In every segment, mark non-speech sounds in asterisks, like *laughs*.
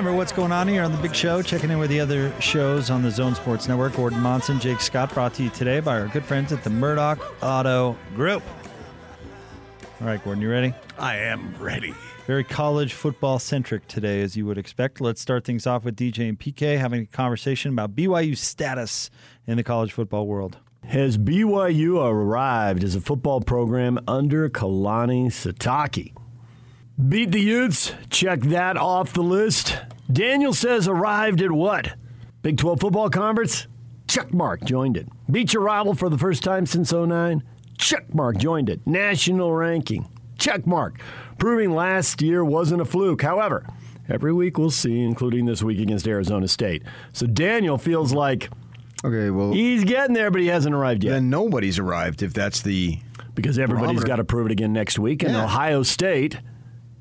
What's going on? It's time for what's going on here on the big show. Checking in with the other shows on the Zone Sports Network. Gordon Monson, Jake Scott, brought to you today by our good friends at the Murdoch Auto Group. All right, Gordon, you ready? I am ready. Very college football centric today, as you would expect. Let's start things off with DJ and PK having a conversation about BYU status in the college football world. Has BYU arrived as a football program under Kalani Sitake? Beat the Utes, check that off the list. Daniel says arrived at what? Big 12 football conference? Check mark, joined it. Beat your rival for the first time since 09? Check mark, joined it. National ranking? Check mark. Proving last year wasn't a fluke. However, every week we'll see, including this week against Arizona State. So Daniel feels like Okay, well, he's getting there, but he hasn't arrived yet. then nobody's arrived if that's the. because everybody's got to prove it again next week, and Yeah. Ohio State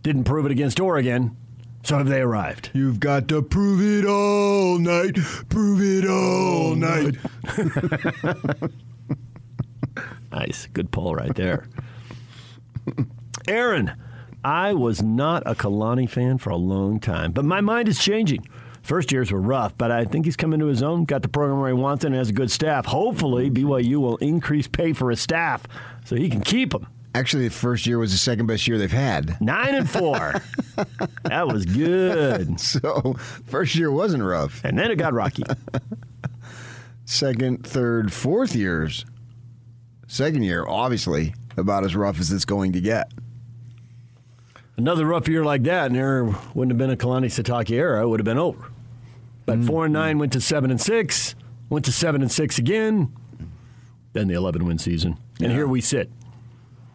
didn't prove it against Oregon. So have they arrived? You've got to prove it all night. Prove it all night. *laughs* Nice, good pull right there. Aaron, I was not a Kalani fan for a long time, but my mind is changing. First years were rough, but I think he's come into his own, got the program where he wants it, and has a good staff. Hopefully, BYU will increase pay for his staff so he can keep them. Actually, the first year was the second best year they've had. Nine and four. that was good. *laughs* So, first year wasn't rough. And then it got rocky. *laughs* Second, third, fourth years. Second year, obviously, about as rough as it's going to get. Another rough year like that, and there wouldn't have been a Kalani Sitake era. It would have been over. But mm. four and nine went to seven and six, went to seven and six again. Then the eleven win season, and here we sit.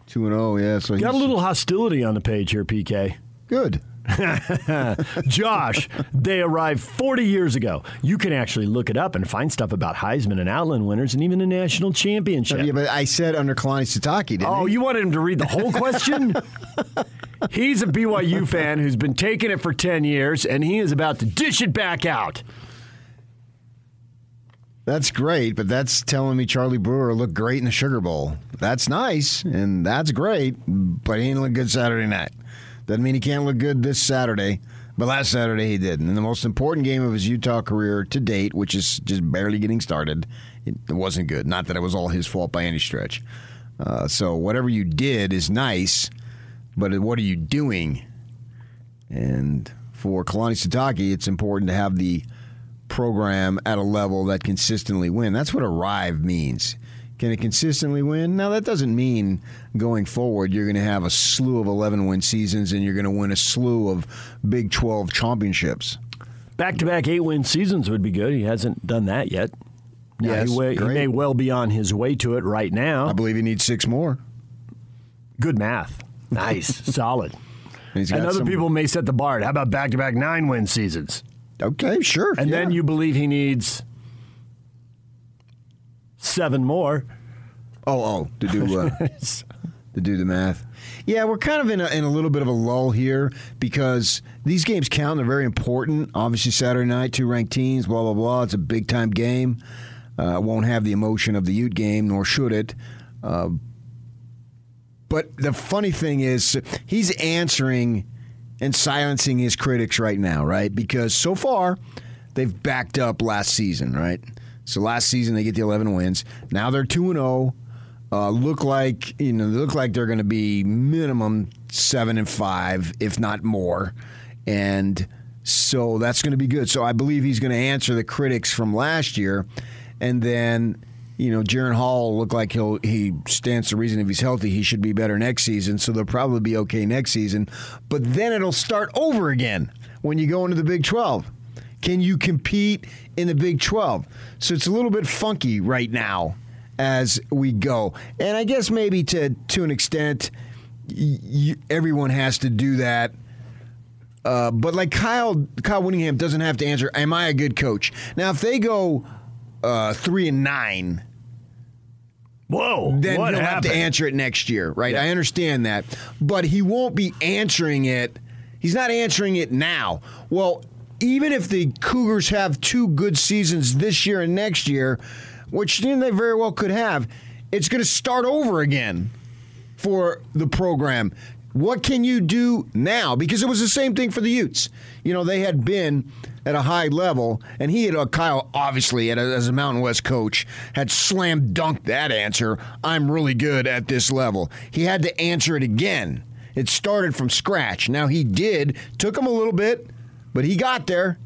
Two and zero, yeah. So Got a little hostility on the page here, PK. good. *laughs* Josh, they arrived 40 years ago. You can actually look it up and find stuff about Heisman and Outland winners and even the national championship. Yeah, but I said under Kalani Sitake, didn't Oh, he? you wanted him to read the whole question? *laughs* He's a BYU fan who's been taking it for 10 years, and he is about to dish it back out. That's great, but that's telling me Charlie Brewer looked great in the Sugar Bowl. That's nice, and that's great, but he didn't look good Saturday night. Doesn't mean he can't look good this Saturday, but last Saturday he did. In the most important game of his Utah career to date, which is just barely getting started, it wasn't good. Not that it was all his fault by any stretch. Uh, so whatever you did is nice, but what are you doing? And for Kalani Sitake, it's important to have the program at a level that consistently win. That's what arrive means. Can it consistently win? Now that doesn't mean going forward you're going to have a slew of 11 win seasons and you're going to win a slew of Big 12 championships. Back to back eight win seasons would be good. He hasn't done that yet. Now, Yes, he, he may well be on his way to it right now. I believe he needs six more. Good math. Nice. *laughs* Solid. And he's got And other some- people may set the bar. How about back to back nine win seasons? Okay, sure. And then you believe he needs seven more. Oh, oh, to do uh, *laughs* to do the math. Yeah, we're kind of in a, in a little bit of a lull here because these games count. They're very important. Obviously, Saturday night, two ranked teams, blah blah blah. It's a big time game. Uh, won't have the emotion of the Ute game, nor should it. Uh, but the funny thing is, he's answering and silencing his critics right now, right? Because so far, they've backed up last season, right? So last season they get the 11 wins. Now they're 2 and 0. Uh, look like you know, look like they're going to be minimum seven and five, if not more, and so that's going to be good. So I believe he's going to answer the critics from last year, and then you know, Jaren Hall looked like he'll he stands to reason if he's healthy he should be better next season. So they'll probably be okay next season, but then it'll start over again when you go into the Big Twelve. Can you compete in the Big 12? So it's a little bit funky right now as we go. And I guess maybe to to an extent, everyone has to do that. Uh, but like Kyle, Kyle Whittingham doesn't have to answer. Am I a good coach? Now, if they go uh, three and nine, Whoa! then he'll have to answer it next year, right? I understand that, but he won't be answering it. He's not answering it now. Well, even if the Cougars have two good seasons this year and next year, which they very well could have, it's going to start over again for the program. What can you do now? Because it was the same thing for the Utes. You know, they had been at a high level, and he had, uh, Kyle, obviously, a, as a Mountain West coach, had slam dunked that answer. I'm really good at this level. He had to answer it again. It started from scratch. Now, he did, took him a little bit, but he got there.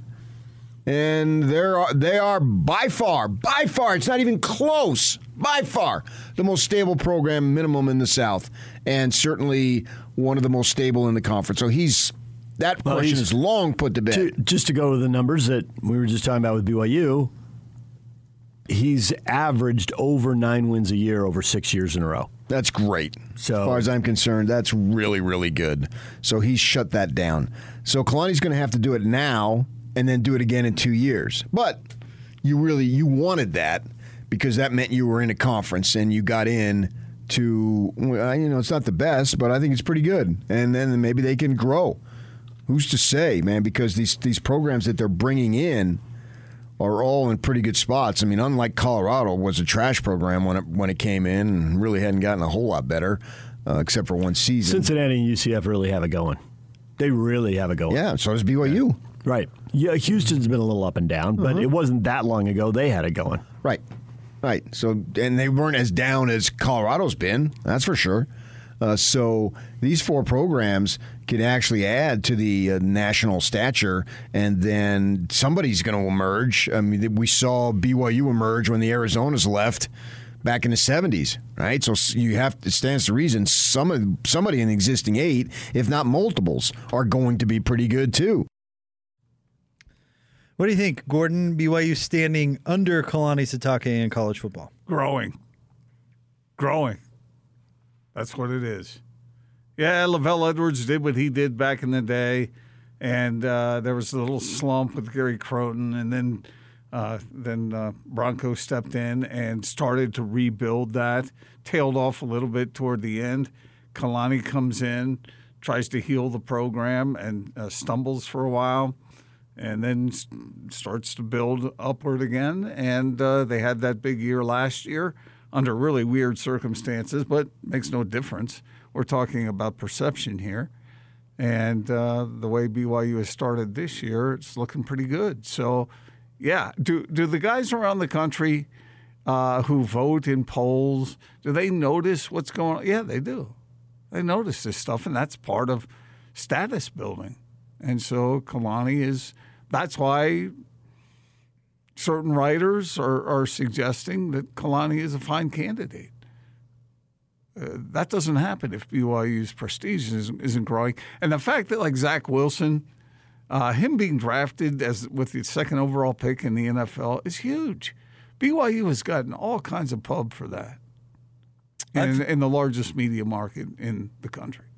And they're, they are by far, by far, it's not even close, by far, the most stable program minimum in the South. And certainly one of the most stable in the conference. So he's, that Well, question is long put to bed. To, just to go to the numbers that we were just talking about with BYU, he's averaged over nine wins a year over six years in a row. That's great. So- as far as I'm concerned, that's really, really good. So he's shut that down. So Kalani's going to have to do it now and then do it again in two years. But you really you wanted that because that meant you were in a conference and you got in to you know it's not the best, but I think it's pretty good. And then maybe they can grow. Who's to say, man? Because these these programs that they're bringing in are all in pretty good spots. I mean, unlike Colorado was a trash program when it when it came in and really hadn't gotten a whole lot better, uh, except for one season. Cincinnati and UCF really have it going. They really have it going. yeah, so does BYU. Right. Yeah, Houston's been a little up and down, but Uh-huh. it wasn't that long ago they had it going. Right, right. So and they weren't as down as Colorado's been. That's for sure. Uh, so these four programs can actually add to the uh, national stature, and then somebody's going to emerge. I mean, we saw BYU emerge when the Arizonas left back in the '70s, right? So you have to stands to reason some of somebody in the existing eight, if not multiples, are going to be pretty good too. What do you think, Gordon? BYU standing under Kalani Sitake in college football. growing, growing. That's what it is. Yeah, LaVell Edwards did what he did back in the day, and uh, there was a little slump with Gary Crowton, and then uh, then uh, Bronco stepped in and started to rebuild that. Tailed off a little bit toward the end. Kalani comes in, tries to heal the program, and uh, stumbles for a while and then s- starts to build upward again. And uh, they had that big year last year under really weird circumstances, but makes no difference. We're talking about perception here. And uh, the way BYU has started this year, it's looking pretty good. So, yeah, do do the guys around the country uh, who vote in polls do they notice what's going on? Yeah, they do. They notice this stuff, and that's part of status building. And so Kalani is. That's why certain writers are, are suggesting that Kalani is a fine candidate. Uh, that doesn't happen if BYU's prestige isn't, isn't growing. And the fact that like Zach Wilson, uh, him being drafted as with the second overall pick in the NFL is huge. BYU has gotten all kinds of pub for that in, in the largest media market in the country.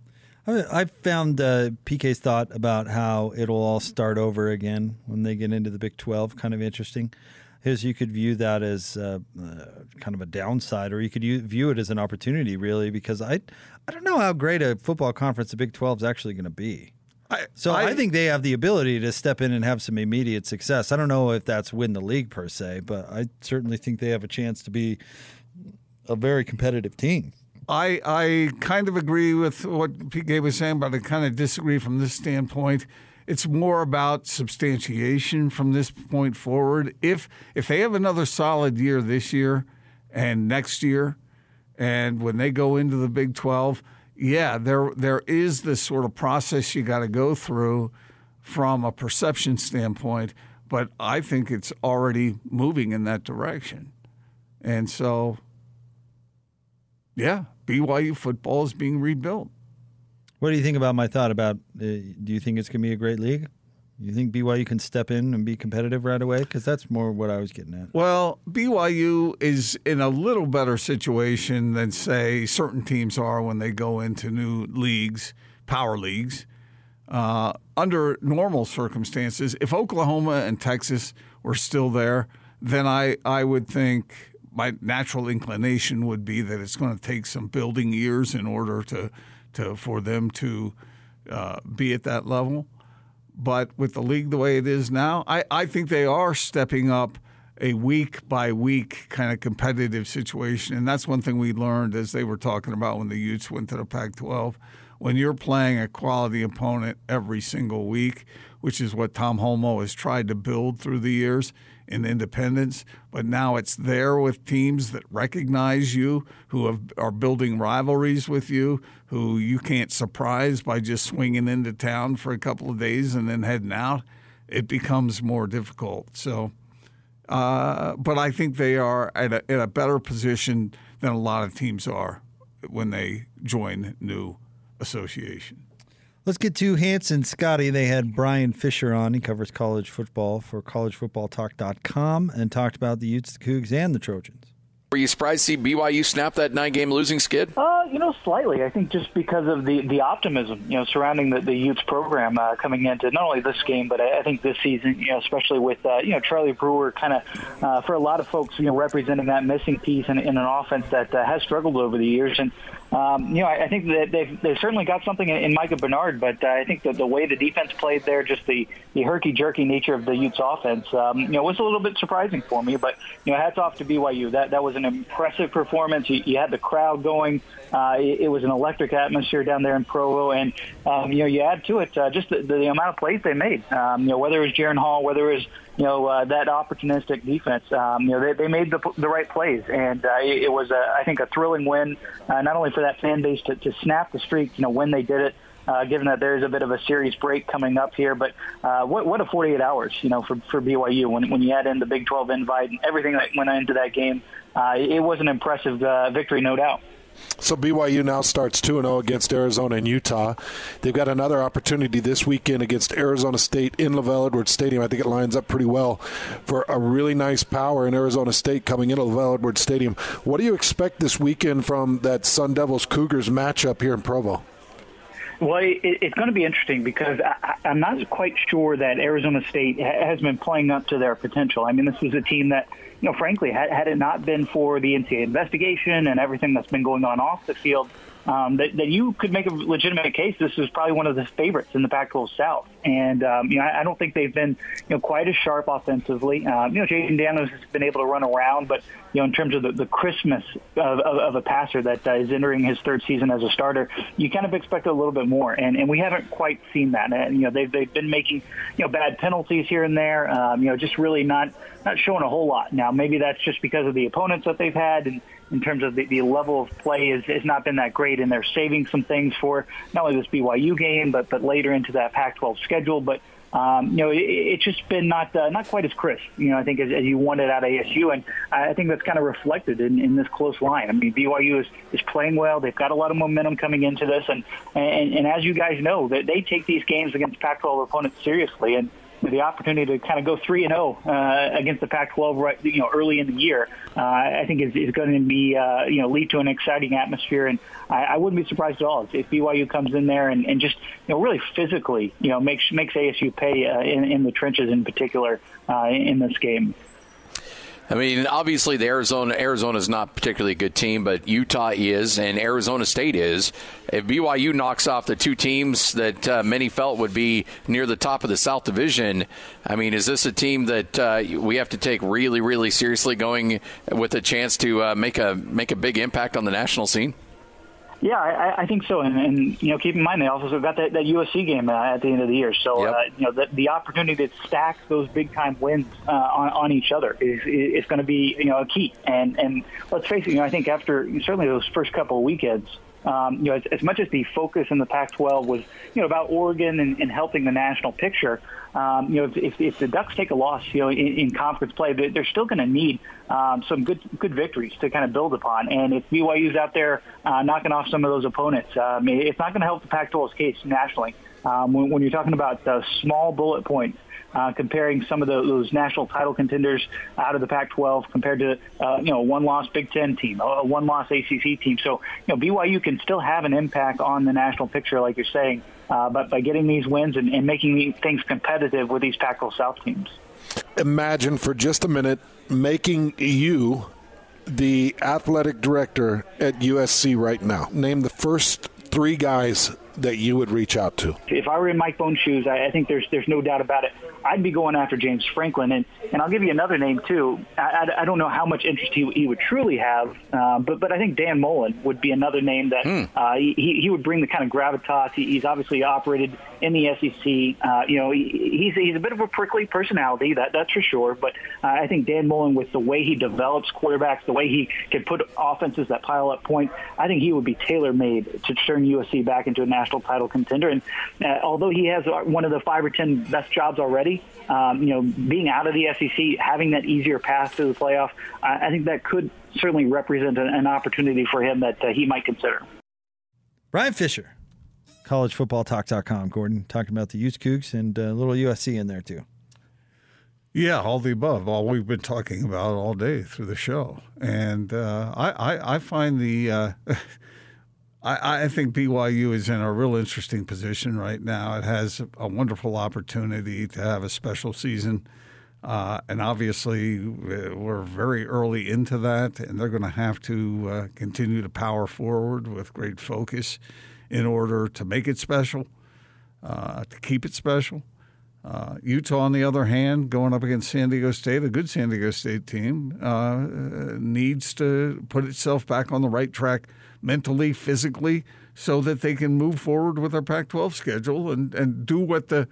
I I found uh, PK's thought about how it'll all start over again when they get into the Big 12 kind of interesting. His, you could view that as uh, uh, kind of a downside, or you could u- view it as an opportunity, really, because I, I don't know how great a football conference the Big 12 is actually going to be. I, So I, think they have the ability to step in and have some immediate success. I don't know if that's win the league per se, but I certainly think they have a chance to be a very competitive team. I I kind of agree with what Pete PK was saying, but I kind of disagree from this standpoint. It's more about substantiation from this point forward. If if they have another solid year this year and next year, and when they go into the Big Twelve, yeah, there there is this sort of process you got to go through from a perception standpoint. But I think it's already moving in that direction, and so yeah, BYU football is being rebuilt. What do you think about my thought about? Uh, do you think it's going to be a great league? You think BYU can step in and be competitive right away? Because that's more what I was getting at. Well, BYU is in a little better situation than, say, certain teams are when they go into new leagues, power leagues. Uh, under normal circumstances, if Oklahoma and Texas were still there, then I, I would think my natural inclination would be that it's going to take some building years in order to, to for them to uh, be at that level. But with the league the way it is now, I, I think they are stepping up a week by week kind of competitive situation. And that's one thing we learned as they were talking about when the Utes went to the Pac 12. When you're playing a quality opponent every single week, which is what Tom Holmoe has tried to build through the years in independence, but now it's there with teams that recognize you, who have, are building rivalries with you, who you can't surprise by just swinging into town for a couple of days and then heading out. It becomes more difficult. So, uh, but I think they are at a, at a better position than a lot of teams are when they join new association. Let's get to Hans and Scotty. They had Bryan Fischer on. He covers college football for collegefootballtalk.com and talked about the Utes, the Cougs, and the Trojans. Were you surprised to see BYU snap that nine-game losing skid? Uh, you know, slightly. I think just because of the the optimism, you know, surrounding the, the Utes program uh, coming into not only this game, but I, I think this season, you know, especially with uh, you know Charlie Brewer, kind of uh, for a lot of folks, you know, representing that missing piece in, in an offense that uh, has struggled over the years, and um, you know, I, I think that they've they've certainly got something in, in Micah Bernard, but uh, I think that the way the defense played there, just the the herky jerky nature of the Utes offense, um, you know, was a little bit surprising for me. But you know, hats off to BYU. That that was an impressive performance. You, you had the crowd going. Uh, it, it was an electric atmosphere down there in Provo, and um, you know, you add to it uh, just the, the amount of plays they made. Um, you know, whether it was Jaren Hall, whether it was you know uh, that opportunistic defense. Um, you know, they, they made the, the right plays, and uh, it, was, a, I think, a thrilling win, uh, not only for that fan base to, to snap the streak. You know, when they did it. Uh, given that there is a bit of a series break coming up here, but uh, what what a 48 hours, you know, for for BYU when when you add in the Big 12 invite and everything that went into that game, uh, it was an impressive uh, victory, no doubt. So BYU now starts 2 0 against Arizona and Utah. They've got another opportunity this weekend against Arizona State in LaVell Edwards Stadium. I think it lines up pretty well for a really nice power in Arizona State coming into LaVell Edwards Stadium. What do you expect this weekend from that Sun Devils Cougars matchup here in Provo? Well, it, it's going to be interesting because I, I'm not quite sure that Arizona State has been playing up to their potential. I mean, this is a team that, you know, frankly, had, had it not been for the NCAA investigation and everything that's been going on off the field, um, that, that you could make a legitimate case. This is probably one of the favorites in the Pac-12 South, and um, you know I, I don't think they've been you know quite as sharp offensively. Um, you know, Jayden Daniels has been able to run around, but you know in terms of the, the crispness of, of, of a passer that uh, is entering his third season as a starter, you kind of expect a little bit more, and and we haven't quite seen that. And you know they've they've been making you know bad penalties here and there. Um, you know just really not not showing a whole lot. Now maybe that's just because of the opponents that they've had and in terms of the, the level of play has, has not been that great, and they're saving some things for not only this BYU game, but but later into that Pac-12 schedule. But um, you know, it, it's just been not uh, not quite as crisp, you know, I think as, as you wanted out ASU, and I think that's kind of reflected in, in this close line. I mean, BYU is, is playing well; they've got a lot of momentum coming into this, and and, and as you guys know, that they take these games against Pac-12 opponents seriously, and the opportunity to kind of go three and zero uh, against the Pac-12 right, you know, early in the year, uh, I think is, is going to be uh, you know lead to an exciting atmosphere, and I, I wouldn't be surprised at all if BYU comes in there and, and just you know really physically you know makes makes ASU pay uh, in, in the trenches in particular uh, in this game. I mean, obviously, the Arizona Arizona is not particularly a good team, but Utah is, and Arizona State is. If BYU knocks off the two teams that uh, many felt would be near the top of the South Division, I mean, is this a team that uh, we have to take really, really seriously, going with a chance to uh, make a make a big impact on the national scene? Yeah, I, I think so, and, and you know, keep in mind they also got that, that USC game uh, at the end of the year. So Yep. uh, you know, the, the opportunity to stack those big time wins uh, on, on each other is is going to be you know a key. And and let's face it, you know, I think after certainly those first couple of weekends, um, you know, as, as much as the focus in the Pac-12 was, you know, about Oregon and, and helping the national picture, um, you know, if, if, if the Ducks take a loss, you know, in, in conference play, they- they're still going to need um, some good good victories to kind of build upon. And if BYU's out there uh, knocking off some of those opponents, um, it's not going to help the Pac-12's case nationally. um, when, when you're talking about uh, small bullet points. Uh, comparing some of the, those national title contenders out of the Pac-12 compared to uh, you know one-loss Big Ten team, a one-loss ACC team. So you know BYU can still have an impact on the national picture, like you're saying, uh, but by getting these wins and, and making things competitive with these Pac-12 South teams. Imagine for just a minute making you the athletic director at USC right now. Name the first three guys that you would reach out to? If I were in Mike Bohn's shoes, I, I think there's there's no doubt about it. I'd be going after James Franklin, and and I'll give you another name too. I, I, I don't know how much interest he, he would truly have, uh, but but I think Dan Mullen would be another name that Hmm. uh, he he would bring the kind of gravitas. He, he's obviously operated in the SEC. Uh, you know, he, he's he's a bit of a prickly personality, that that's for sure. But uh, I think Dan Mullen, with the way he develops quarterbacks, the way he can put offenses that pile up points, I think he would be tailor made to turn USC back into a national title contender. And uh, although he has one of the five or ten best jobs already, um, you know, being out of the SEC, having that easier path to the playoff, I, I think that could certainly represent an, an opportunity for him that uh, he might consider. Bryan Fischer, collegefootballtalk.com. Gordon talking about the Utes Cougs and a little USC in there too. Yeah, all the above, all we've been talking about all day through the show, and uh, I, I I find the uh, *laughs* I I think BYU is in a real interesting position right now. It has a wonderful opportunity to have a special season, uh, and obviously we're very early into that, and they're going to have to uh, continue to power forward with great focus in order to make it special, uh, to keep it special. Uh, Utah, on the other hand, going up against San Diego State, a good San Diego State team, uh, needs to put itself back on the right track mentally, physically, so that they can move forward with their Pac-12 schedule and, and do what the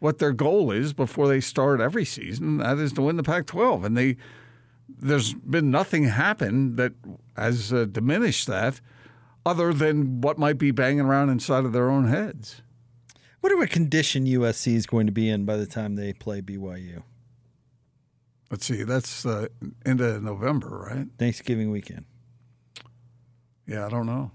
what their goal is before they start every season. That is to win the Pac-12, and they there's been nothing happen that has uh, diminished that, other than what might be banging around inside of their own heads. Whatever condition USC is going to be in by the time they play BYU. Let's see, that's uh, of November, right? Thanksgiving weekend. Yeah, I don't know.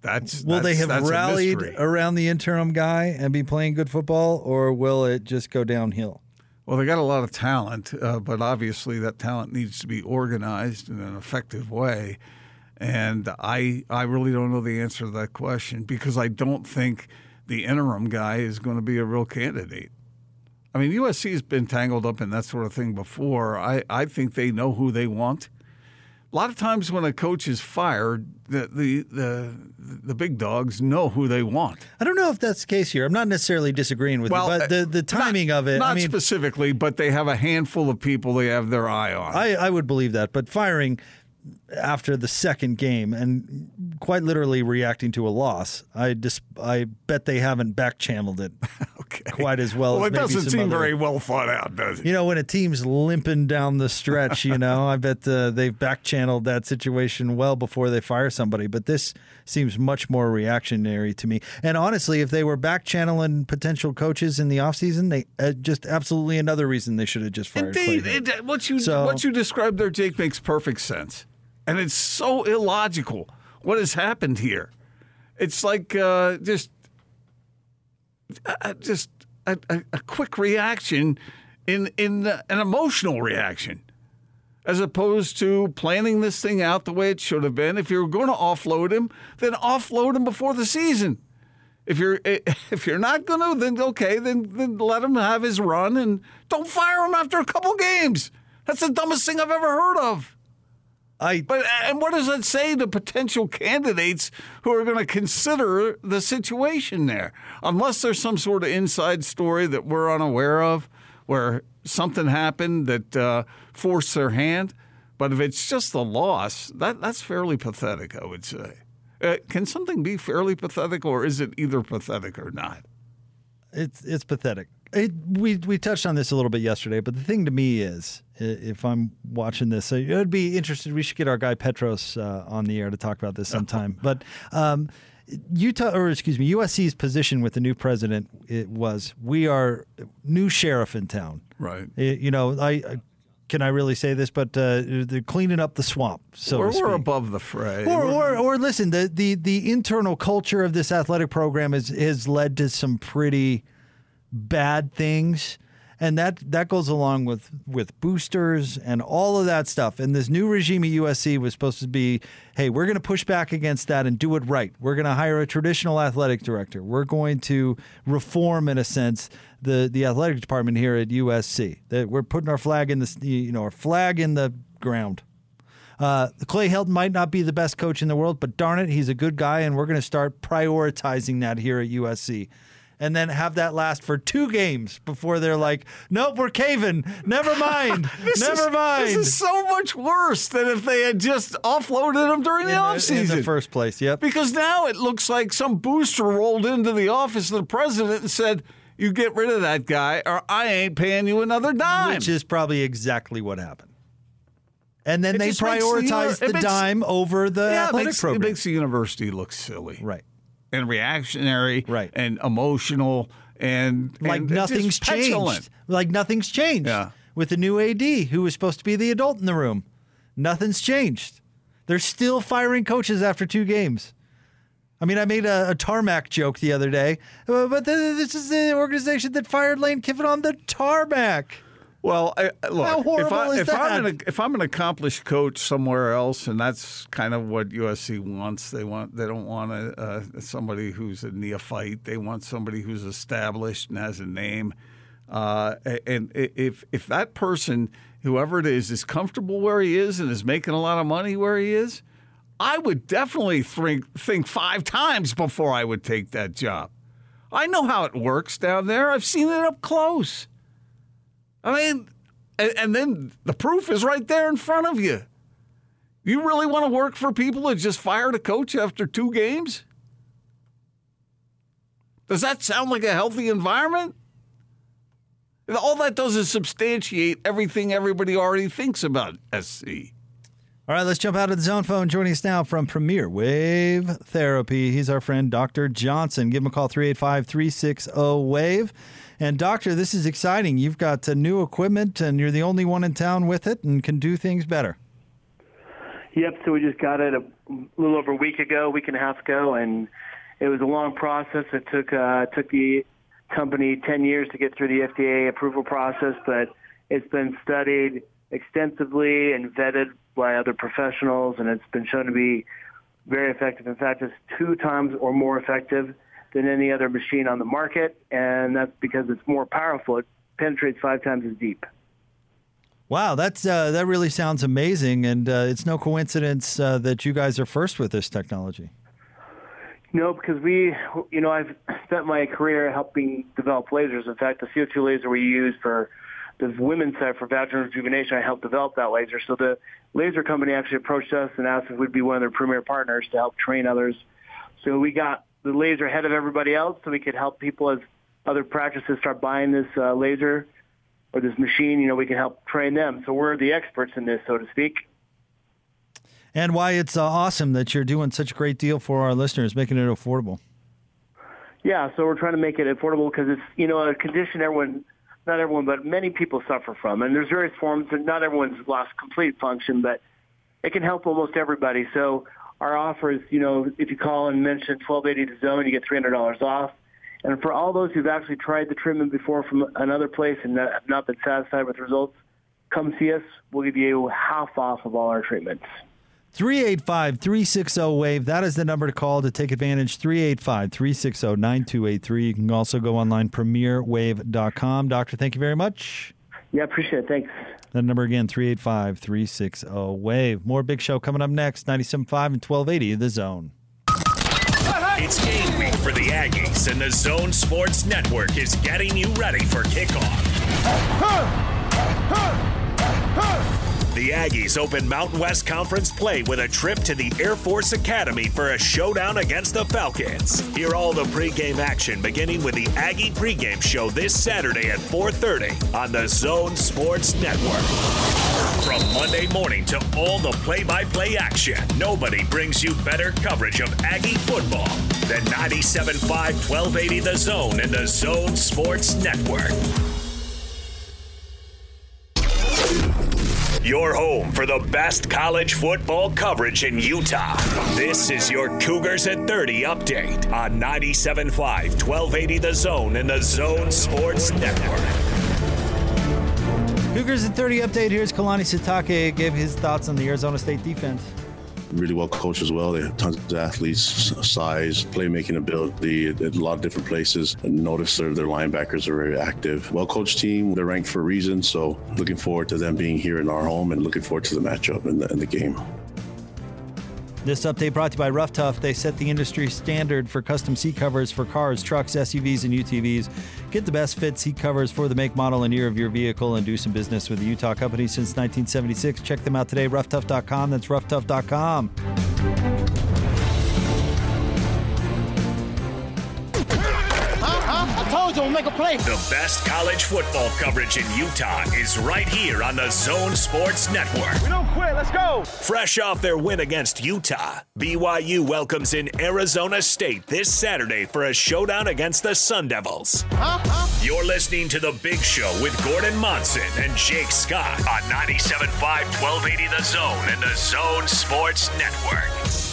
That's Will they have that's rallied around the interim guy and be playing good football, or will it just go downhill? Well, they got a lot of talent, uh, but obviously that talent needs to be organized in an effective way. And I, I really don't know the answer to that question because I don't think the interim guy is going to be a real candidate. I mean, USC has been tangled up in that sort of thing before. I, I think they know who they want. A lot of times when a coach is fired, the, the the the big dogs know who they want. I don't know if that's the case here. I'm not necessarily disagreeing with you, but the, the timing not, of it. Not I mean, specifically, but they have a handful of people they have their eye on. I, I would believe that, but firing after the second game and quite literally reacting to a loss, I dis- I bet they haven't back channeled it *laughs* quite as well. well, as it doesn't seem other- very well thought out, does it? You know, when a team's limping down the stretch, you know, I bet uh, they've back channeled that situation well before they fire somebody. But this seems much more reactionary to me. And honestly, if they were back channeling potential coaches in the offseason, they uh, just absolutely another reason they should have just fired. Indeed, it, what you So- what you described there, Jake, makes perfect sense, and it's so illogical. What has happened here? It's like uh, just uh, just a, a, quick reaction in in uh, an emotional reaction, as opposed to planning this thing out the way it should have been. If you're going to offload him, then offload him before the season. If you're *laughs* if you're not going to, then okay, then then let him have his run and don't fire him after a couple games. That's the dumbest thing I've ever heard of. I But and what does that say to potential candidates who are going to consider the situation there? Unless there's some sort of inside story that we're unaware of, where something happened that uh, forced their hand. But if it's just a loss, that that's fairly pathetic, I would say. Uh, can something be fairly pathetic, or is it either pathetic or not? It's it's pathetic. It, we we touched on this a little bit yesterday, but the thing to me is, i- if I'm watching this, So it'd be interesting. We should get our guy Petros uh, on the air to talk about this sometime. *laughs* but um, Utah, or excuse me, USC's position with the new president it was we are new sheriff in town. Right. I- You know, I, I can I really say this? But uh, they're cleaning up the swamp. So we're, to we're above the fray. Or, or, or listen, the, the, the internal culture of this athletic program has, has led to some pretty bad things. And that, that goes along with, with boosters and all of that stuff. And this new regime at USC was supposed to be hey, we're going to push back against that and do it right. We're going to hire a traditional athletic director. We're going to reform, in a sense, the, the athletic department here at USC. That we're putting our flag in the you know our flag in the ground. Uh, Clay Helton might not be the best coach in the world, but darn it, he's a good guy, and we're going to start prioritizing that here at USC. And then have that last for two games before they're like, nope, we're caving. Never mind. Never is, mind. This is so much worse than if they had just offloaded him during the in, offseason. in the first place, yep. Because now it looks like some booster rolled into the office of the president and said, "You get rid of that guy, or I ain't paying you another dime." Which is probably exactly what happened. And then It they prioritize the uni- prioritized it the, makes- dime over the yeah, athletic makes, program. it makes the university look silly, right. And reactionary, Right. and emotional, and like and nothing's petulant. changed. Like nothing's changed Yeah. with the new AD who was supposed to be the adult in the room. Nothing's changed. They're still firing coaches after two games. I mean, I made a, a tarmac joke the other day, uh, but this is the organization that fired Lane Kiffin on the tarmac. Well, I, look, How horrible if, I, is if I'm that? an if I'm an accomplished coach somewhere else, and that's kind of what USC wants. They want they don't want a, uh, somebody who's a neophyte. They want somebody who's established and has a name. Uh, and if if that person, whoever it is, is comfortable where he is and is making a lot of money where he is, I would definitely think think five times before I would take that job. I know how it works down there. I've seen it up close. I mean, and, and then the proof is right there in front of you. You really want to work for people that just fired a coach after two games? Does that sound like a healthy environment? All that does is substantiate everything everybody already thinks about SC. All right, let's jump out of the zone phone. Joining us now from Premier Wave Therapy. He's our friend, Dr. Johnson. Give him a call, 385 360 WAVE. And, Doctor, this is exciting. You've got uh, new equipment, and you're the only one in town with it and can do things better. Yep. So we just got it a little over a week ago, week and a half ago, and it was a long process. It took uh, took the company 10 years to get through the FDA approval process, but it's been studied extensively and vetted by other professionals, and it's been shown to be very effective. In fact, it's two times or more effective than any other machine on the market, and that's because it's more powerful. It penetrates five times as deep. Wow, that's uh, that really sounds amazing, and uh, it's no coincidence uh, that you guys are first with this technology. No, because we, you know, I've spent my career helping develop lasers. In fact, the CO2 laser we use for the women's side for vaginal rejuvenation, I helped develop that laser. So the laser company actually approached us and asked if we'd be one of their premier partners to help train others. So we got the laser ahead of everybody else so we could help people as other practices start buying this uh, laser or this machine, you know, we can help train them. So we're the experts in this, so to speak. And why it's uh, awesome that you're doing such a great deal for our listeners, making it affordable. Yeah, so we're trying to make it affordable because it's you know a condition everyone, not everyone, but many people suffer from, and there's various forms. And not everyone's lost complete function, but it can help almost everybody. So our offer is, you know, if you call and mention 1280 the zone, you get $300 off. And for all those who've actually tried the treatment before from another place and not- have not been satisfied with the results, come see us. We'll give you half off of all our treatments. 385 360 WAVE. That is the number to call to take advantage. 385 360 9283. You can also go online, premierwave.com. Doctor, thank you very much. Yeah, appreciate it. Thanks. That number again, 385 360 WAVE. More big show coming up next, 97.5 and 1280, The Zone. It's game week for the Aggies, and the Zone Sports Network is getting you ready for kickoff. The Aggies open Mountain West Conference play with a trip to the Air Force Academy for a showdown against the Falcons. Hear all the pregame action beginning with the Aggie pregame show this Saturday at 4:30 on the Zone Sports Network. From Monday morning to all the play-by-play action, nobody brings you better coverage of Aggie football than 97.5 1280 The Zone and the Zone Sports Network. Your home for the best college football coverage in Utah. This is your Cougars at 30 update on 97.5, 1280 The Zone and the Zone Sports Network. Cougars at 30 update. Here's Kalani Sitake gave his thoughts on the Arizona State defense. Really well coached as well. They have tons of athletes, size, playmaking ability at a lot of different places. And notice their, their linebackers are very active. Well coached team. They're ranked for a reason. So looking forward to them being here in our home and looking forward to the matchup and the, and the game. This update brought to you by Rough Tough. They set the industry standard for custom seat covers for cars, trucks, SUVs, and UTVs. Get the best fit seat covers for the make, model, and year of your vehicle and do some business with the Utah company since 1976. Check them out today, roughtough.com. That's roughtough.com. told you I'll make a play. The best college football coverage in Utah is right here on the Zone Sports Network. We don't quit. Let's go. Fresh off their win against Utah, BYU welcomes in Arizona State this Saturday for a showdown against the Sun Devils. Uh-huh. You're listening to The Big Show with Gordon Monson and Jake Scott on 97.5 1280 The Zone and the Zone Sports Network.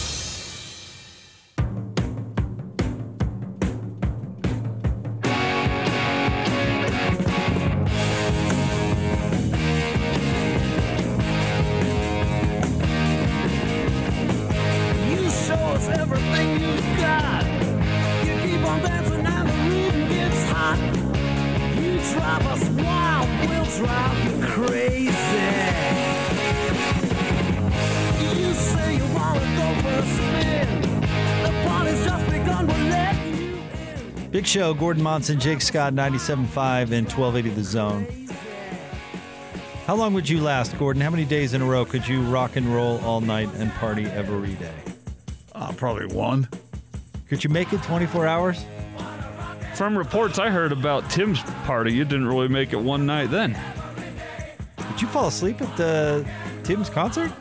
Show, Gordon Monson, Jake Scott, 97.5 and 1280 The Zone. How long would you last, Gordon? How many days in a row could you rock and roll all night and party every day? Uh, probably one. Could you make it 24 hours? From reports I heard about Tim's party, you didn't really make it one night then. Did you fall asleep at the Tim's concert?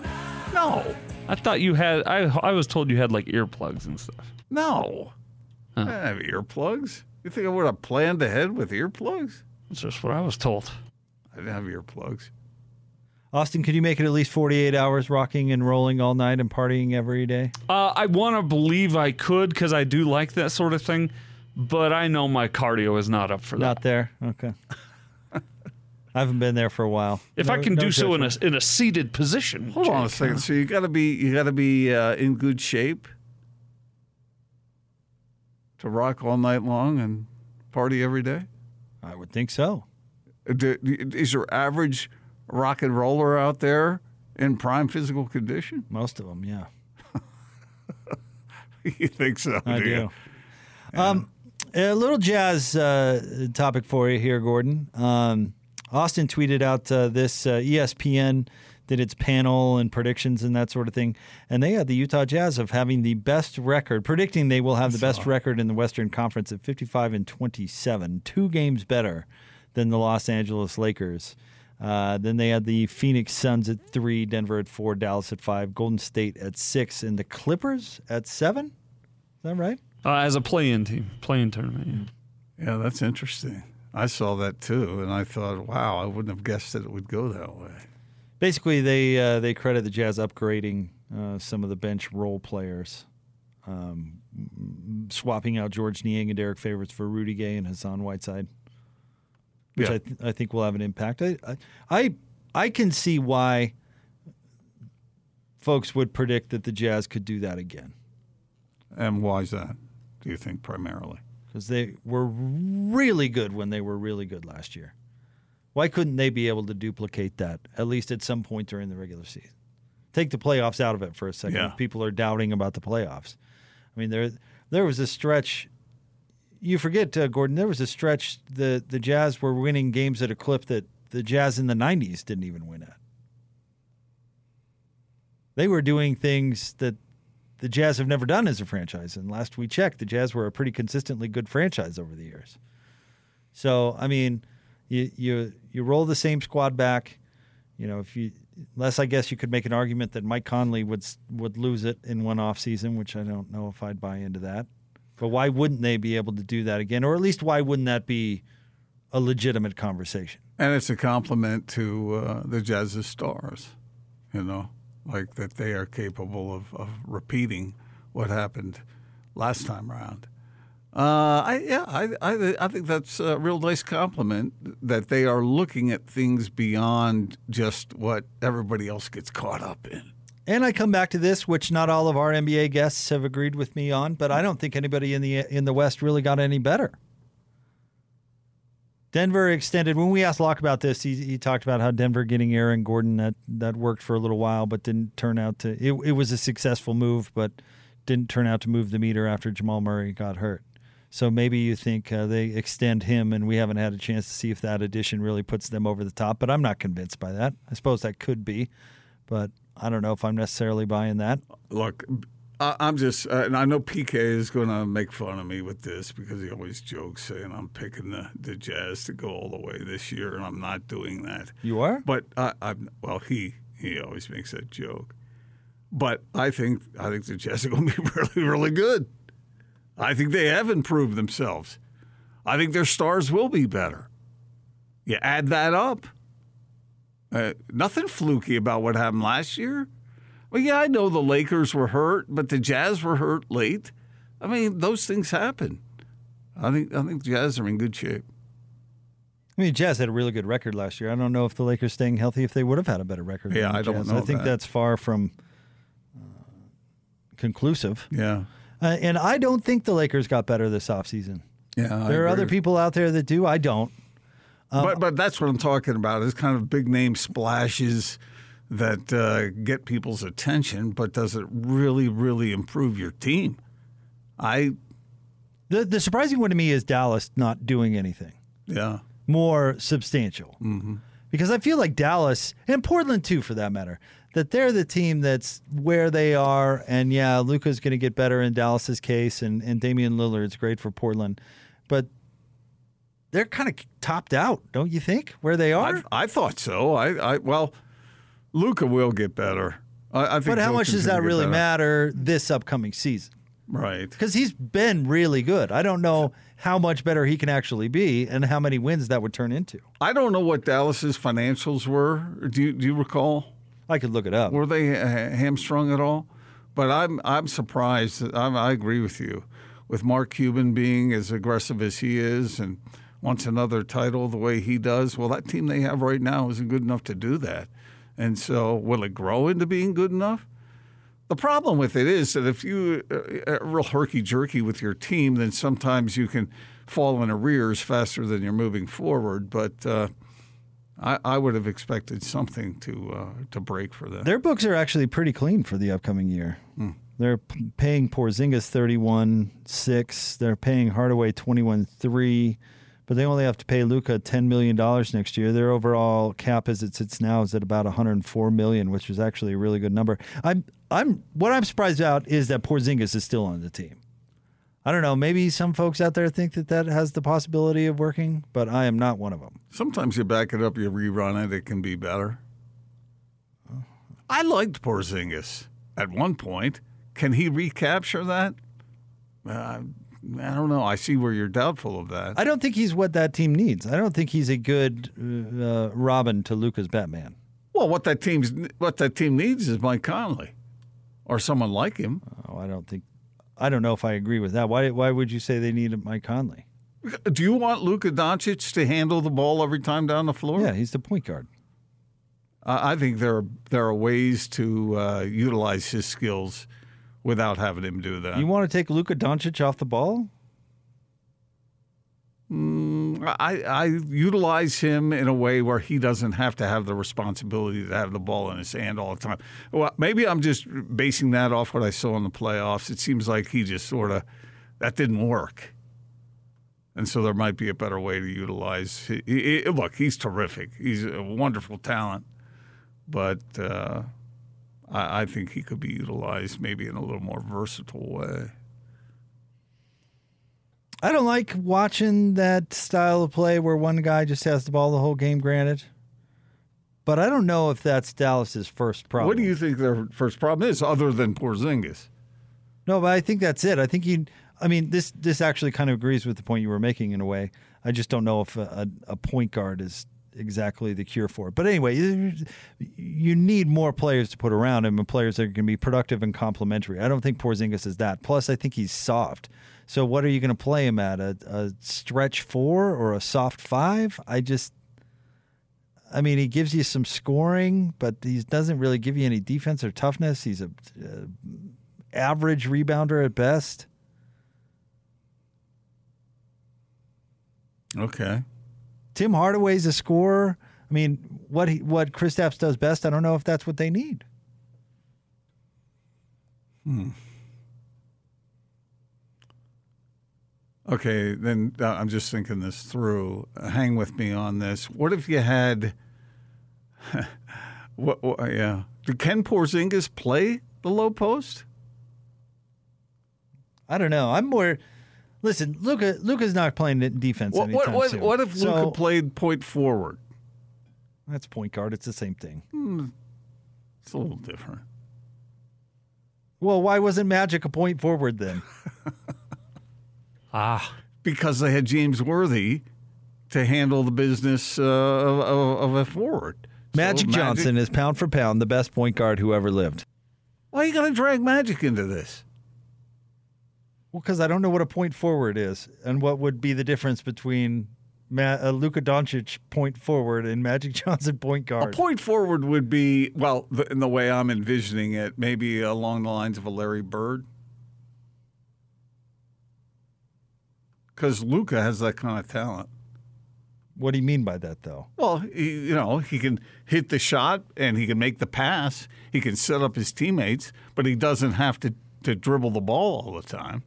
No, I thought you had. I I was told you had like earplugs and stuff. no. I have earplugs. You think I would have planned ahead with earplugs? That's just what I was told. I didn't have earplugs. Austin, could you make it at least 48 hours rocking and rolling all night and partying every day? Uh, I want to believe I could because I do like that sort of thing, but I know my cardio is not up for that. Not there. Okay. *laughs* I haven't been there for a while. If No- I can no do so in a in a seated position. Hold on a Jake, second. So you got to be you got to be uh, in good shape to rock all night long and party every day. I would think so. Do- Is your average rock and roller out there in prime physical condition? Most of them, yeah. *laughs* you think so? I do. you? do. Um, a little jazz uh, topic for you here, Gordon. Um, Austin tweeted out uh, this uh, ESPN did its panel and predictions and that sort of thing, and they had the Utah Jazz of having the best record, predicting they will have the best record in the Western Conference at 55 and 27, two games better than the Los Angeles Lakers. Uh, then they had the Phoenix Suns at three, Denver at four, Dallas at five, Golden State at six, and the Clippers at seven. Is that right? uh, as a play-in team, play-in tournament. Yeah. Yeah, that's interesting. I saw that too, and I thought, wow, I wouldn't have guessed that it would go that way. Basically, they uh, they credit the Jazz upgrading uh, some of the bench role players, um, swapping out George Niang and Derrick Favors for Rudy Gay and Hassan Whiteside, which Yeah. I, th- I think will have an impact. I, I I I can see why folks would predict that the Jazz could do that again And why is that? Do you think primarily? because they were really good when they were really good last year. Why couldn't they be able to duplicate that at least at some point during the regular season? Take the playoffs out of it for a second. Yeah. People are doubting about the playoffs, I mean there there was a stretch. You forget, uh, Gordon. There was a stretch the the Jazz were winning games at a clip that the Jazz in the '90s didn't even win at. They were doing things that the Jazz have never done as a franchise. And last we checked, the Jazz were a pretty consistently good franchise over the years. So I mean, you you you roll the same squad back. You know, if you unless I guess you could make an argument that Mike Conley would would lose it in one off season, which I don't know if I'd buy into that. But why wouldn't they be able to do that again, or at least why wouldn't that be a legitimate conversation. And it's a compliment to uh, the Jazz's stars, you know, like that they are capable of, of repeating what happened last time around. Uh, I yeah, I, I I think that's a real nice compliment that they are looking at things beyond just what everybody else gets caught up in. And I come back to this, which not all of our NBA guests have agreed with me on, but I don't think anybody in the in the West really got any better. Denver extended. When we asked Locke about this, he, he talked about how Denver getting Aaron Gordon that that worked for a little while, but didn't turn out to. It, it was a successful move, but didn't turn out to move the meter after Jamal Murray got hurt. So maybe you think uh, they extend him, and we haven't had a chance to see if that addition really puts them over the top. But I'm not convinced by that. I suppose that could be, but I don't know if I'm necessarily buying that. Look, I'm just, uh, and I know PK is going to make fun of me with this because he always jokes saying I'm picking the, the Jazz to go all the way this year, and I'm not doing that. You are? But I, I'm well. He he always makes that joke. But I think I think the Jazz are going to be *laughs* really really good. I think they have improved themselves. I think their stars will be better. You add that up. Uh, nothing fluky about what happened last year. Well, yeah, I know the Lakers were hurt, but the Jazz were hurt late. I mean, those things happen. I think I think the Jazz are in good shape. I mean, Jazz had a really good record last year. I don't know if the Lakers staying healthy, if they would have had a better record. Yeah, I don't Jazz. know I think that. that's far from uh, conclusive. Yeah. Uh, and I don't think the Lakers got better this offseason. Yeah, I there are other people out there that do. I don't. Um, but but that's what I'm talking about. Is kind of big name splashes that uh, get people's attention, but does it really really improve your team? I The the surprising one to me is Dallas not doing anything yeah. more substantial. Mm-hmm. Because I feel like Dallas and Portland too, for that matter, that they're the team that's where they are. And yeah, Luka's going to get better in Dallas's case, and and Damian Lillard's great for Portland, but they're kind of topped out, don't you think? Where they are. I, I thought so. I, I well, Luka will get better. I, I think. but how much does that really better. matter this upcoming season? Right. Because he's been really good. I don't know how much better he can actually be and how many wins that would turn into. I don't know what Dallas's financials were. Do you, do you recall? I could look it up. Were they uh, hamstrung at all? But I'm I'm surprised. I'm, I agree with you. With Mark Cuban being as aggressive as he is and wants another title the way he does, well, that team they have right now isn't good enough to do that. And so, will it grow into being good enough? The problem with it is that if you uh, are real herky jerky with your team, then sometimes you can fall in arrears faster than you're moving forward. But uh, I, I would have expected something to uh, to break for them. Their books are actually pretty clean for the upcoming year. They're p- paying Porzingis thirty-one six. They're paying Hardaway twenty-one three, but they only have to pay Luka ten million dollars next year. Their overall cap, as it sits now, is at about one hundred four million, which is actually a really good number. I'm I'm what I'm surprised about is that Porzingis is still on the team. I don't know. Maybe some folks out there think that that has the possibility of working, but I am not one of them. Sometimes you back it up, you rerun it, it can be better. I liked Porzingis at one point. Can he recapture that? Uh, I don't know. I see where you're doubtful of that. I don't think he's what that team needs. I don't think he's a good uh, Robin to Luka's Batman. Well, what that team's what that team needs is Mike Conley, or someone like him. Oh, I don't think. I don't know if I agree with that. Why? Why would you say they need Mike Conley? Do you want Luka Doncic to handle the ball every time down the floor? Yeah, he's the point guard. I I think there are, there are ways to uh, utilize his skills without having him do that. You want to take Luka Doncic off the ball? I, I utilize him in a way where he doesn't have to have the responsibility to have the ball in his hand all the time. Well, maybe I'm just basing that off what I saw in the playoffs. It seems like he just sort of that didn't work, and so there might be a better way to utilize. He, he- look, he's terrific. He's a wonderful talent, but uh, I, I think he could be utilized maybe in a little more versatile way. I don't like watching that style of play where one guy just has the ball the whole game. Granted, but I don't know if that's Dallas's first problem. What do you think their first problem is, other than Porzingis? No, but I think that's it. I think you. I mean, this this actually kind of agrees with the point you were making in a way. I just don't know if a, a, a point guard is exactly the cure for it. But anyway, you- you need more players to put around him and players that are going to be productive and complementary. I don't think Porzingis is that. Plus, I think he's soft. So what are you going to play him at? A, a stretch four or a soft five? I just, I mean, he gives you some scoring, but he doesn't really give you any defense or toughness. He's a, uh average rebounder at best. Okay. Tim Hardaway's a scorer. I mean, what he, what Kristaps does best, I don't know if that's what they need. Hmm. Okay, then uh, I'm just thinking this through. Uh, hang with me on this. What if you had? *laughs* what, what? Yeah. Did Ken Porzingis play the low post? I don't know. I'm more. Listen, Luka. Luka's not playing defense What, what, what, soon. what if So- Luka played point forward? That's point guard. It's the same thing. Hmm. It's a little different. Well, why wasn't Magic a point forward then? *laughs* ah, because they had James Worthy to handle the business uh, of, of, of a forward. So Magic Johnson is pound for pound the best point guard who ever lived. Why are you going to drag Magic into this? Well, because I don't know what a point forward is and what would be the difference between Ma- uh, Luka Doncic point forward and Magic *laughs* Johnson point guard. A point forward would be, well, the, in the way I'm envisioning it, maybe along the lines of a Larry Bird. Because Luka has that kind of talent. What do you mean by that, though? Well, he, you know, he can hit the shot and he can make the pass. He can set up his teammates, but he doesn't have to, to dribble the ball all the time.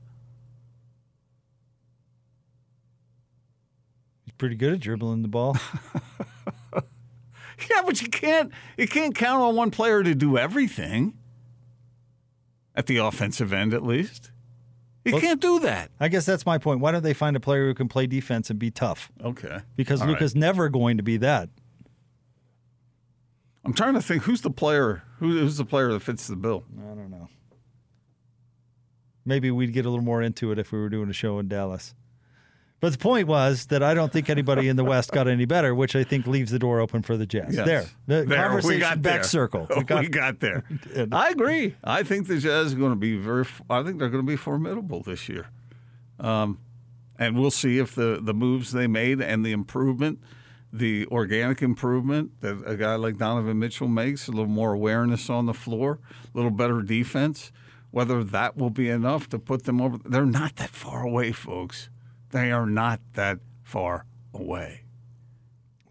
He's pretty good at dribbling the ball. *laughs* Yeah, but you can't you can't count on one player to do everything. At the offensive end, at least. You Well- can't do that. I guess that's my point. Why don't they find a player who can play defense and be tough? Okay. Because All Luka's never going to be that. I'm trying to think who's the player who, who's the player that fits the bill. I don't know. Maybe we'd get a little more into it if we were doing a show in Dallas. But the point was that I don't think anybody in the West got any better, which I think leaves the door open for the Jazz. Yes. There, the There, conversation we got back there. circle. *laughs* We got, there. *laughs* I agree. I think the Jazz are going to be very. I think they're going to be formidable this year, um, and we'll see if the the moves they made and the improvement, the organic improvement that a guy like Donovan Mitchell makes, a little more awareness on the floor, a little better defense, whether that will be enough to put them over. They're not that far away, folks. They are not that far away.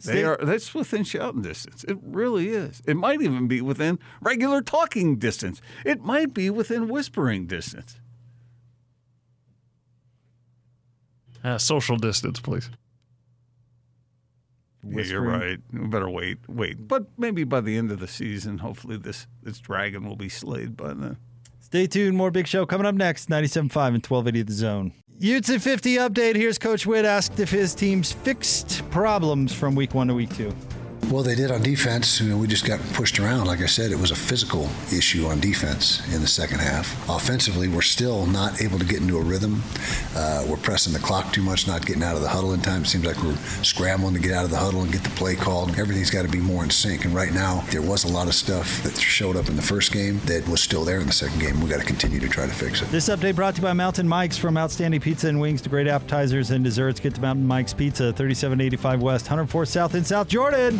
They are. That's within shouting distance. It really is. It might even be within regular talking distance. It might be within whispering distance. uh, social distance, please. Yeah, you're right. We better wait, wait. But maybe by the end of the season, hopefully this this dragon will be slayed by then. Stay tuned. More Big Show coming up next. 97.5 and 1280 The Zone. Utes at 50 update. Here's Coach Whitt asked if his team's fixed problems from week one to week two. Well, they did on defense. We just got pushed around. Like I said, it was a physical issue on defense in the second half. Offensively, we're still not able to get into a rhythm. Uh, we're pressing the clock too much, not getting out of the huddle in time. It seems like we're scrambling to get out of the huddle and get the play called. Everything's got to be more in sync. And right now, there was a lot of stuff that showed up in the first game that was still there in the second game. We got to continue to try to fix it. This update brought to you by Mountain Mike's. From outstanding pizza and wings to great appetizers and desserts, get to Mountain Mike's Pizza, 3785 West, 104 South in South Jordan.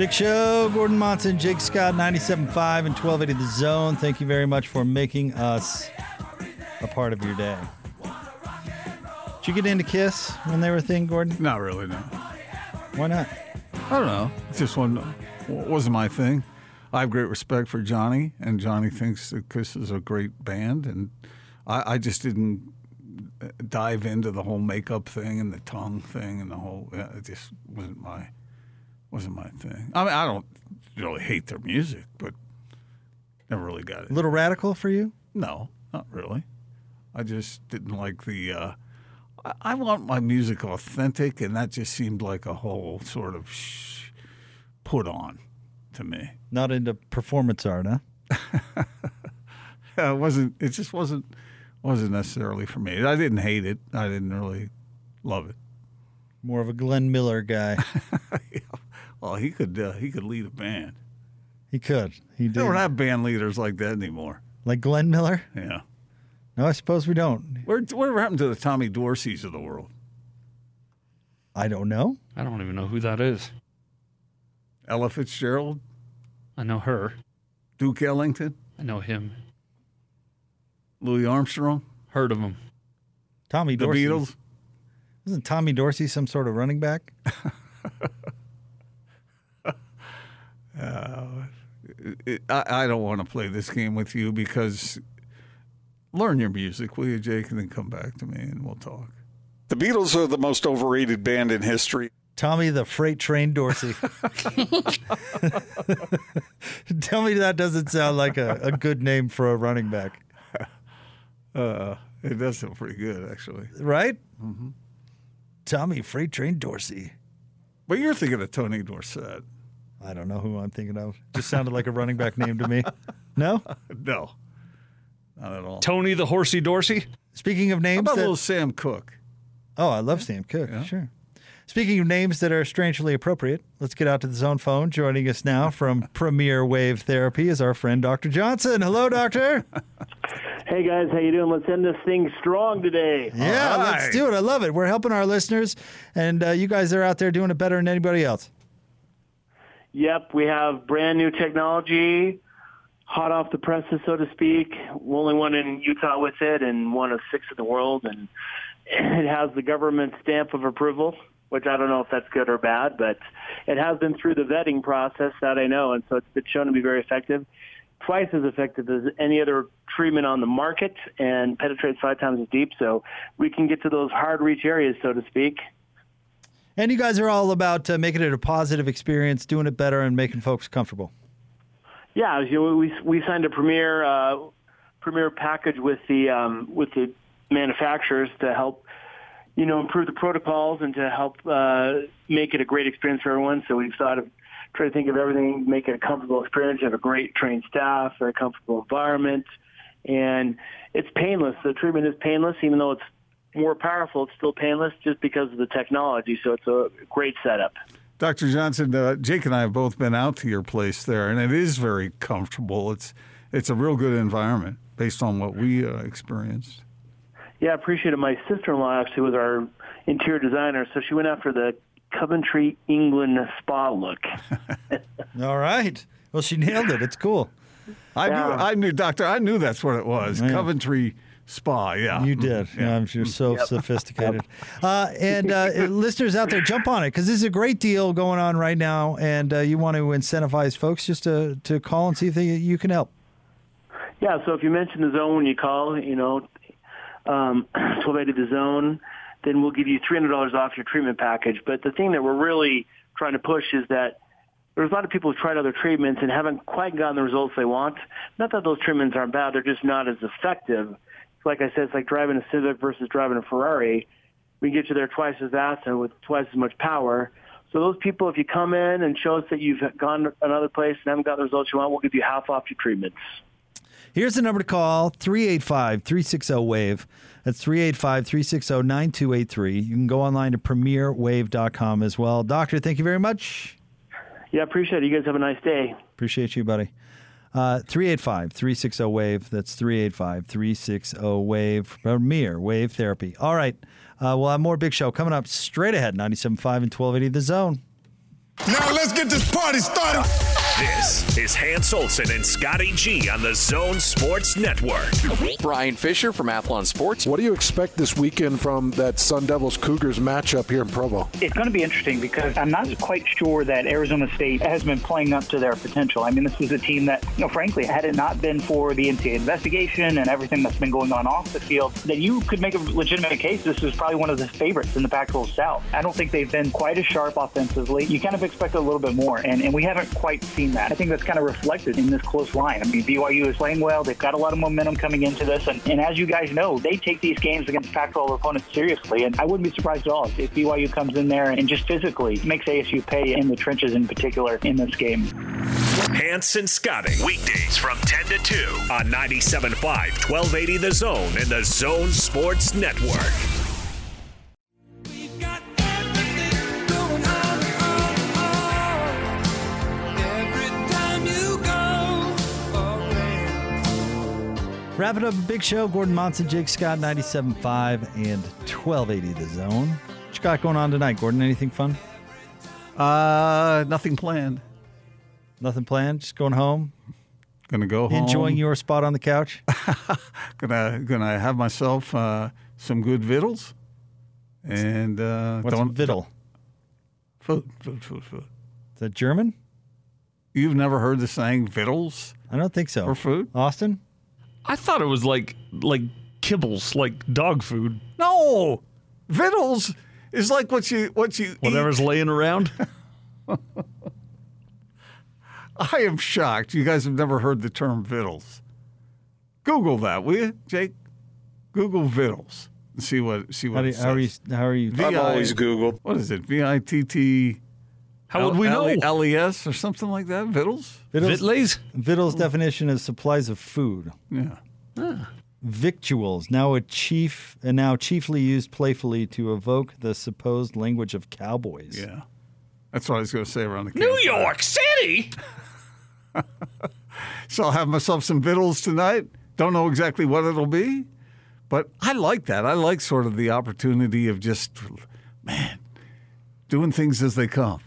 Big Show, Gordon Monson, Jake Scott, 97.5 and 1280 The Zone. Thank you very much for making us a part of your day. Did you get into Kiss when they were a thing, Gordon? Not really, no. Why not? I don't know. It just wasn't, wasn't my thing. I have great respect for Johnny, and Johnny thinks that Kiss is a great band, and I, I just didn't dive into the whole makeup thing and the tongue thing and the whole. yeah, It just wasn't my wasn't my thing. I mean, I don't really hate their music, but never really got it. A little radical for you? No, not really. I just didn't like the. Uh, I, I want my music authentic, and that just seemed like a whole sort of sh- put on to me. Not into performance art, huh? *laughs* Yeah, it wasn't. It just wasn't wasn't necessarily for me. I didn't hate it. I didn't really love it. More of a Glenn Miller guy. *laughs* Well, he could uh, he could lead a band. He could. He They did. don't have band leaders like that anymore. Like Glenn Miller? Yeah. No, I suppose we don't. Where whatever happened to the Tommy Dorseys of the world? I don't know. I don't even know who that is. Ella Fitzgerald, I know her. Duke Ellington, I know him. Louis Armstrong, Heard of him. Tommy the Dorsey. Beatles. Isn't Tommy Dorsey some sort of running back? *laughs* It- I, I don't want to play this game with you because learn your music, will you, Jake, and then come back to me and we'll talk. The Beatles are the most overrated band in history. Tommy the Freight Train Dorsey. *laughs* *laughs* Tell me that doesn't sound like a, a good name for a running back, *laughs* Uh, it does sound pretty good, actually. right? Tommy Freight Train Dorsey. But you're thinking of Tony Dorsett. I don't know who I'm thinking of. Just sounded like a running back name to me. *laughs* No? No, not at all. Tony the Horsey Dorsey? Speaking of How names about that, little Sam Cooke? Oh, I love Sam Cooke. Sure. Speaking of names that are strangely appropriate, let's get out to the zone phone. Joining us now from *laughs* Premier Wave Therapy is our friend Dr. Johnson. Hello, doctor. *laughs* Hey guys, how you doing? Let's end this thing strong today. Yeah, let's do it. I love it. We're helping our listeners, and uh, you guys are out there doing it better than anybody else. Yep, we have brand new technology, hot off the presses, so to speak. Only one in Utah with it, and one of six in the world, and it has the government stamp of approval. Which I don't know if that's good or bad, but it has been through the vetting process that I know, and so it's been shown to be very effective. Twice as effective as any other treatment on the market, and penetrates five times as deep. So we can get to those hard reach areas, so to speak. And you guys are all about uh, making it a positive experience, doing it better, and making folks comfortable. Yeah, we we signed a premier uh, premier package with the um, with the manufacturers to help you know improve the protocols and to help uh, make it a great experience for everyone. So we've thought of try to think of everything, make it a comfortable experience. Have a great trained staff, very comfortable environment, and it's painless. The treatment is painless, even though it's more powerful. It's still painless just because of the technology. So it's a great setup. Dr. Johnson, uh, Jake and I have both been out to your place there, and it is very comfortable. It's it's a real good environment based on what we uh, experienced. Yeah, I appreciate it. My sister-in-law actually was our interior designer, so she went after the Coventry, England spa look. *laughs* All right. Well, she nailed it. It's cool. I Yeah. knew, I knew, Doctor, I knew that's what it was. Yeah. Coventry Spa. Yeah, You did. Yeah, I'm sure so sophisticated. *laughs* Uh, and uh, listeners out there, jump on it because this is a great deal going on right now, and uh, you want to incentivize folks just to, to call and see if they, you can help. Yeah, so if you mention the zone when you call, you know, um, *clears throat* 1280 the zone, then we'll give you $300 off your treatment package. But the thing that we're really trying to push is that there's a lot of people who've tried other treatments and haven't quite gotten the results they want. Not that those treatments aren't bad, they're just not as effective. Like I said, it's like driving a Civic versus driving a Ferrari. We can get you there twice as fast and with twice as much power. So those people, if you come in and show us that you've gone another place and haven't got the results you want, we'll give you half off your treatments. Here's the number to call 385 360 WAVE. That's 385 360 9283. You can go online to premierwave.com as well. Doctor, thank you very much. Yeah, appreciate it. You guys have a nice day. Appreciate you, buddy. Uh, 385 360 WAVE. That's 385 360 WAVE. Premier Wave Therapy. All right. Uh, we'll have more Big Show coming up straight ahead 97.5 and 1280 The Zone. Now let's get this party started. This is Hans Olsen and Scotty G on the Zone Sports Network. Bryan Fischer from Athlon Sports. What do you expect this weekend from that Sun Devils Cougars matchup here in Provo? It's going to be interesting because I'm not quite sure that Arizona State has been playing up to their potential. I mean, this was a team that, you know, frankly, had it not been for the NCAA investigation and everything that's been going on off the field, that you could make a legitimate case this is probably one of the favorites in the Pac-12 South. I don't think they've been quite as sharp offensively. You kind of expect a little bit more, and, and we haven't quite seen that. I think that's kind of reflected in this close line. I mean, BYU is playing well. They've got a lot of momentum coming into this, and, and as you guys know, they take these games against Pac-12 opponents seriously, and I wouldn't be surprised at all if, BYU comes in there and just physically makes ASU pay in the trenches in particular in this game. Hans and Scotty, weekdays from 10 to 2 on 97.5, 1280 The Zone and the Zone Sports Network. Wrap it up, a big show. Gordon Monson, Jake Scott, 97.5 and 1280 The Zone. What you got going on tonight, Gordon? Anything fun? Uh, nothing planned. Nothing planned. Just going home. Gonna go home. Enjoying your spot on the couch. *laughs* gonna gonna have myself uh, some good vittles, and uh, What's don't vittle? Food, food, food, food. Is that German? You've never heard the saying vittles? I don't think so. For food, Austin. I thought it was like like kibbles, like dog food. No, vittles is like what you what you Whatever's eat. laying around. *laughs* I am shocked. You guys have never heard the term vittles. Google that, will you, Jake? Google vittles and see what see what How, do it you, how are you? says. How are you? V I- What is it? V I T T. How would we know? L E S or something like that? Vittles. Vittles, Vittles definition is supplies of food. Yeah. Ah. Victuals, now a chief and now chiefly used playfully to evoke the supposed language of cowboys. Yeah. That's what I was going to say around the New campfire. York City. *laughs* So I'll have myself some vittles tonight. Don't know exactly what it'll be, but I like that. I like sort of the opportunity of just, man, doing things as they come.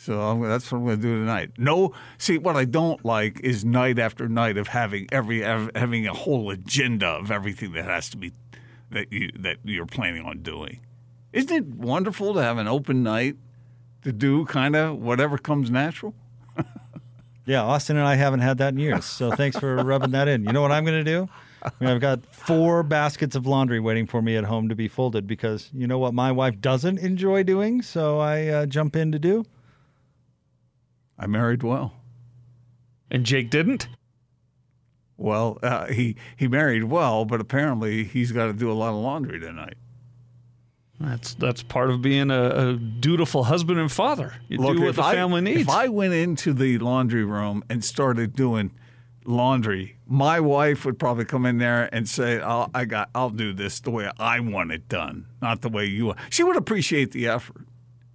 So I'm, that's what I'm going to do tonight. No, see, what I don't like is night after night of having every ev- having a whole agenda of everything that has to be that you that you're planning on doing. Isn't it wonderful to have an open night to do kind of whatever comes natural? *laughs* Yeah, Austin and I haven't had that in years. So thanks for rubbing that in. You know what I'm going to do? I mean, I've got four baskets of laundry waiting for me at home to be folded because you know what my wife doesn't enjoy doing, so I uh, jump in to do. I married well. And Jake didn't? Well, uh, he he married well, but apparently he's got to do a lot of laundry tonight. That's that's part of being a, a dutiful husband and father. You do what the I- family needs. If I went into the laundry room and started doing laundry, my wife would probably come in there and say, I'll, "I got, I'll do this the way I want it done, not the way you." want. She would appreciate the effort,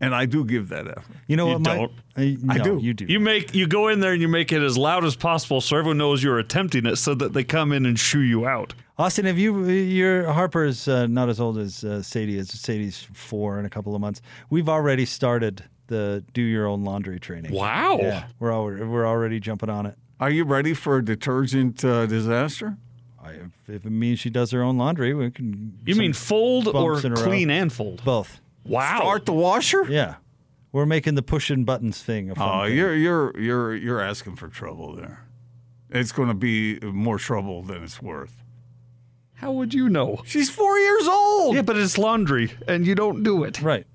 and I do give that effort. You know You what? my- don't. I, I no, do. You do. You make you go in there and you make it as loud as possible so everyone knows you're attempting it, so that they come in and shoo you out. Austin, have you? Your Harper's uh, not as old as uh, Sadie is. Sadie's four in a couple of months. We've already started the do your own laundry training. Wow. Yeah, we're already, we're already jumping on it. Are you ready for a detergent uh, disaster? I, if, if it means she does her own laundry, we can. You mean fold or bumps row. clean and fold? Both. Wow. Start the washer? Yeah, we're making the pushing buttons thing. A fun Oh, thing. you're you're you're you're asking for trouble there. It's going to be more trouble than it's worth. How would you know? She's four years old. Yeah, but it's laundry and you don't do it. right.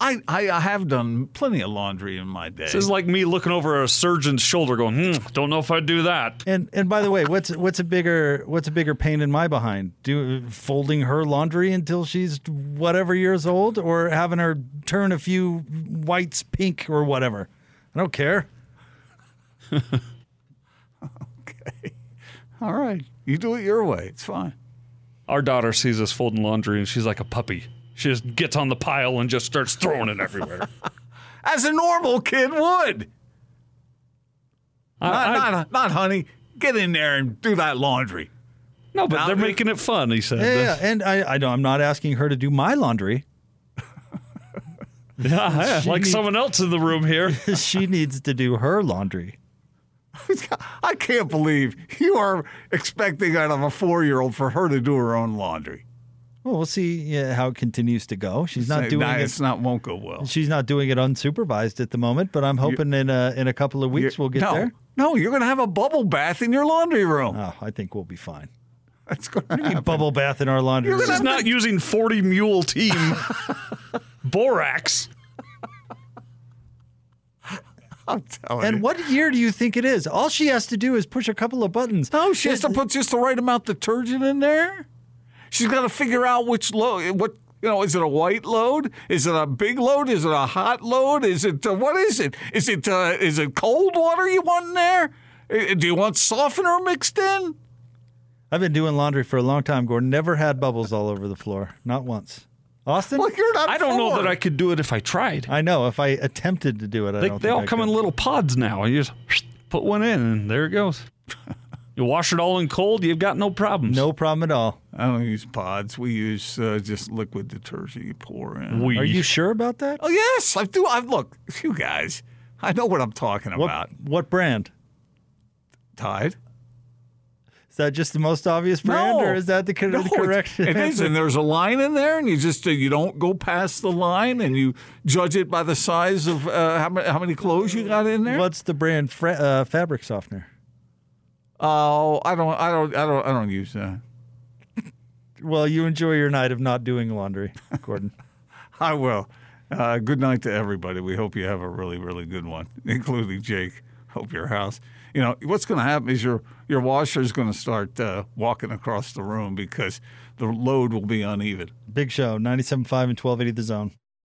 I, I I have done plenty of laundry in my day. This is like me looking over a surgeon's shoulder going, hmm, don't know if I'd do that. And and by the way, what's what's a bigger what's a bigger pain in my behind? Do folding her laundry until she's whatever years old, or having her turn a few whites pink or whatever? I don't care. *laughs* Okay, all right, you do it your way. It's fine. Our daughter sees us folding laundry and she's like a puppy. She just gets on the pile and just starts throwing it everywhere. *laughs* As a normal kid would. I- not, I- not, not, honey. Get in there and do that laundry. no, but Now- they're making it fun, he said. Yeah, yeah. and I I know I'm not asking her to do my laundry. *laughs* Yeah, like needs- someone else in the room here. *laughs* she needs to do her laundry. I can't believe you are expecting out of a four year old for her to do her own laundry. Well, we'll see yeah, how it continues to go. She's not Say, doing nah, it. It's not won't go well. She's not doing it unsupervised at the moment, but I'm hoping in a in a couple of weeks we'll get no, there. No, you're going to have a bubble bath in your laundry room. Oh, I think we'll be fine. That's going to be need happen. bubble bath in our laundry room. She's not using 40 mule team *laughs* borax. *laughs* I'm telling And you. what year do you think it is? All she has to do is push a couple of buttons. No, she has to put just the right amount of detergent in there. She's got to figure out which load. What you know? Is it a white load? Is it a big load? Is it a hot load? Is it uh, what is it? Is it uh, is it cold water you want in there? Do you want softener mixed in? I've been doing laundry for a long time, Gordon. Never had bubbles all over the floor. Not once. Austin? Well, you're not. I don't know that. I could do it if I tried. I know. If I attempted to do it, I They, don't they think all I come could. in little pods now. You just put one in, and there it goes. *laughs* you wash it all in cold, you've got no problems. No problem at all. I don't use pods. We use uh, just liquid detergent you pour in. We. Are you sure about that? Oh yes, I do. I look, you guys. I know what I'm talking What, about. what brand? Tide. Is that just the most obvious brand, No. or is that the, cor- No, the correct? It is, and there's a line in there, and you just uh, you don't go past the line, and you judge it by the size of uh, how many how many clothes you got in there. What's the brand? Fra- uh, fabric softener. Oh, I don't, I don't, I don't, I don't use that. Well, you enjoy your night of not doing laundry, Gordon. *laughs* I will. Uh, good night to everybody. We hope you have a really, really good one, *laughs* including Jake. Hope your house. You know what's going to happen is your your washer is going to start uh, walking across the room because the load will be uneven. Big show, 97.5 and 1280 The Zone.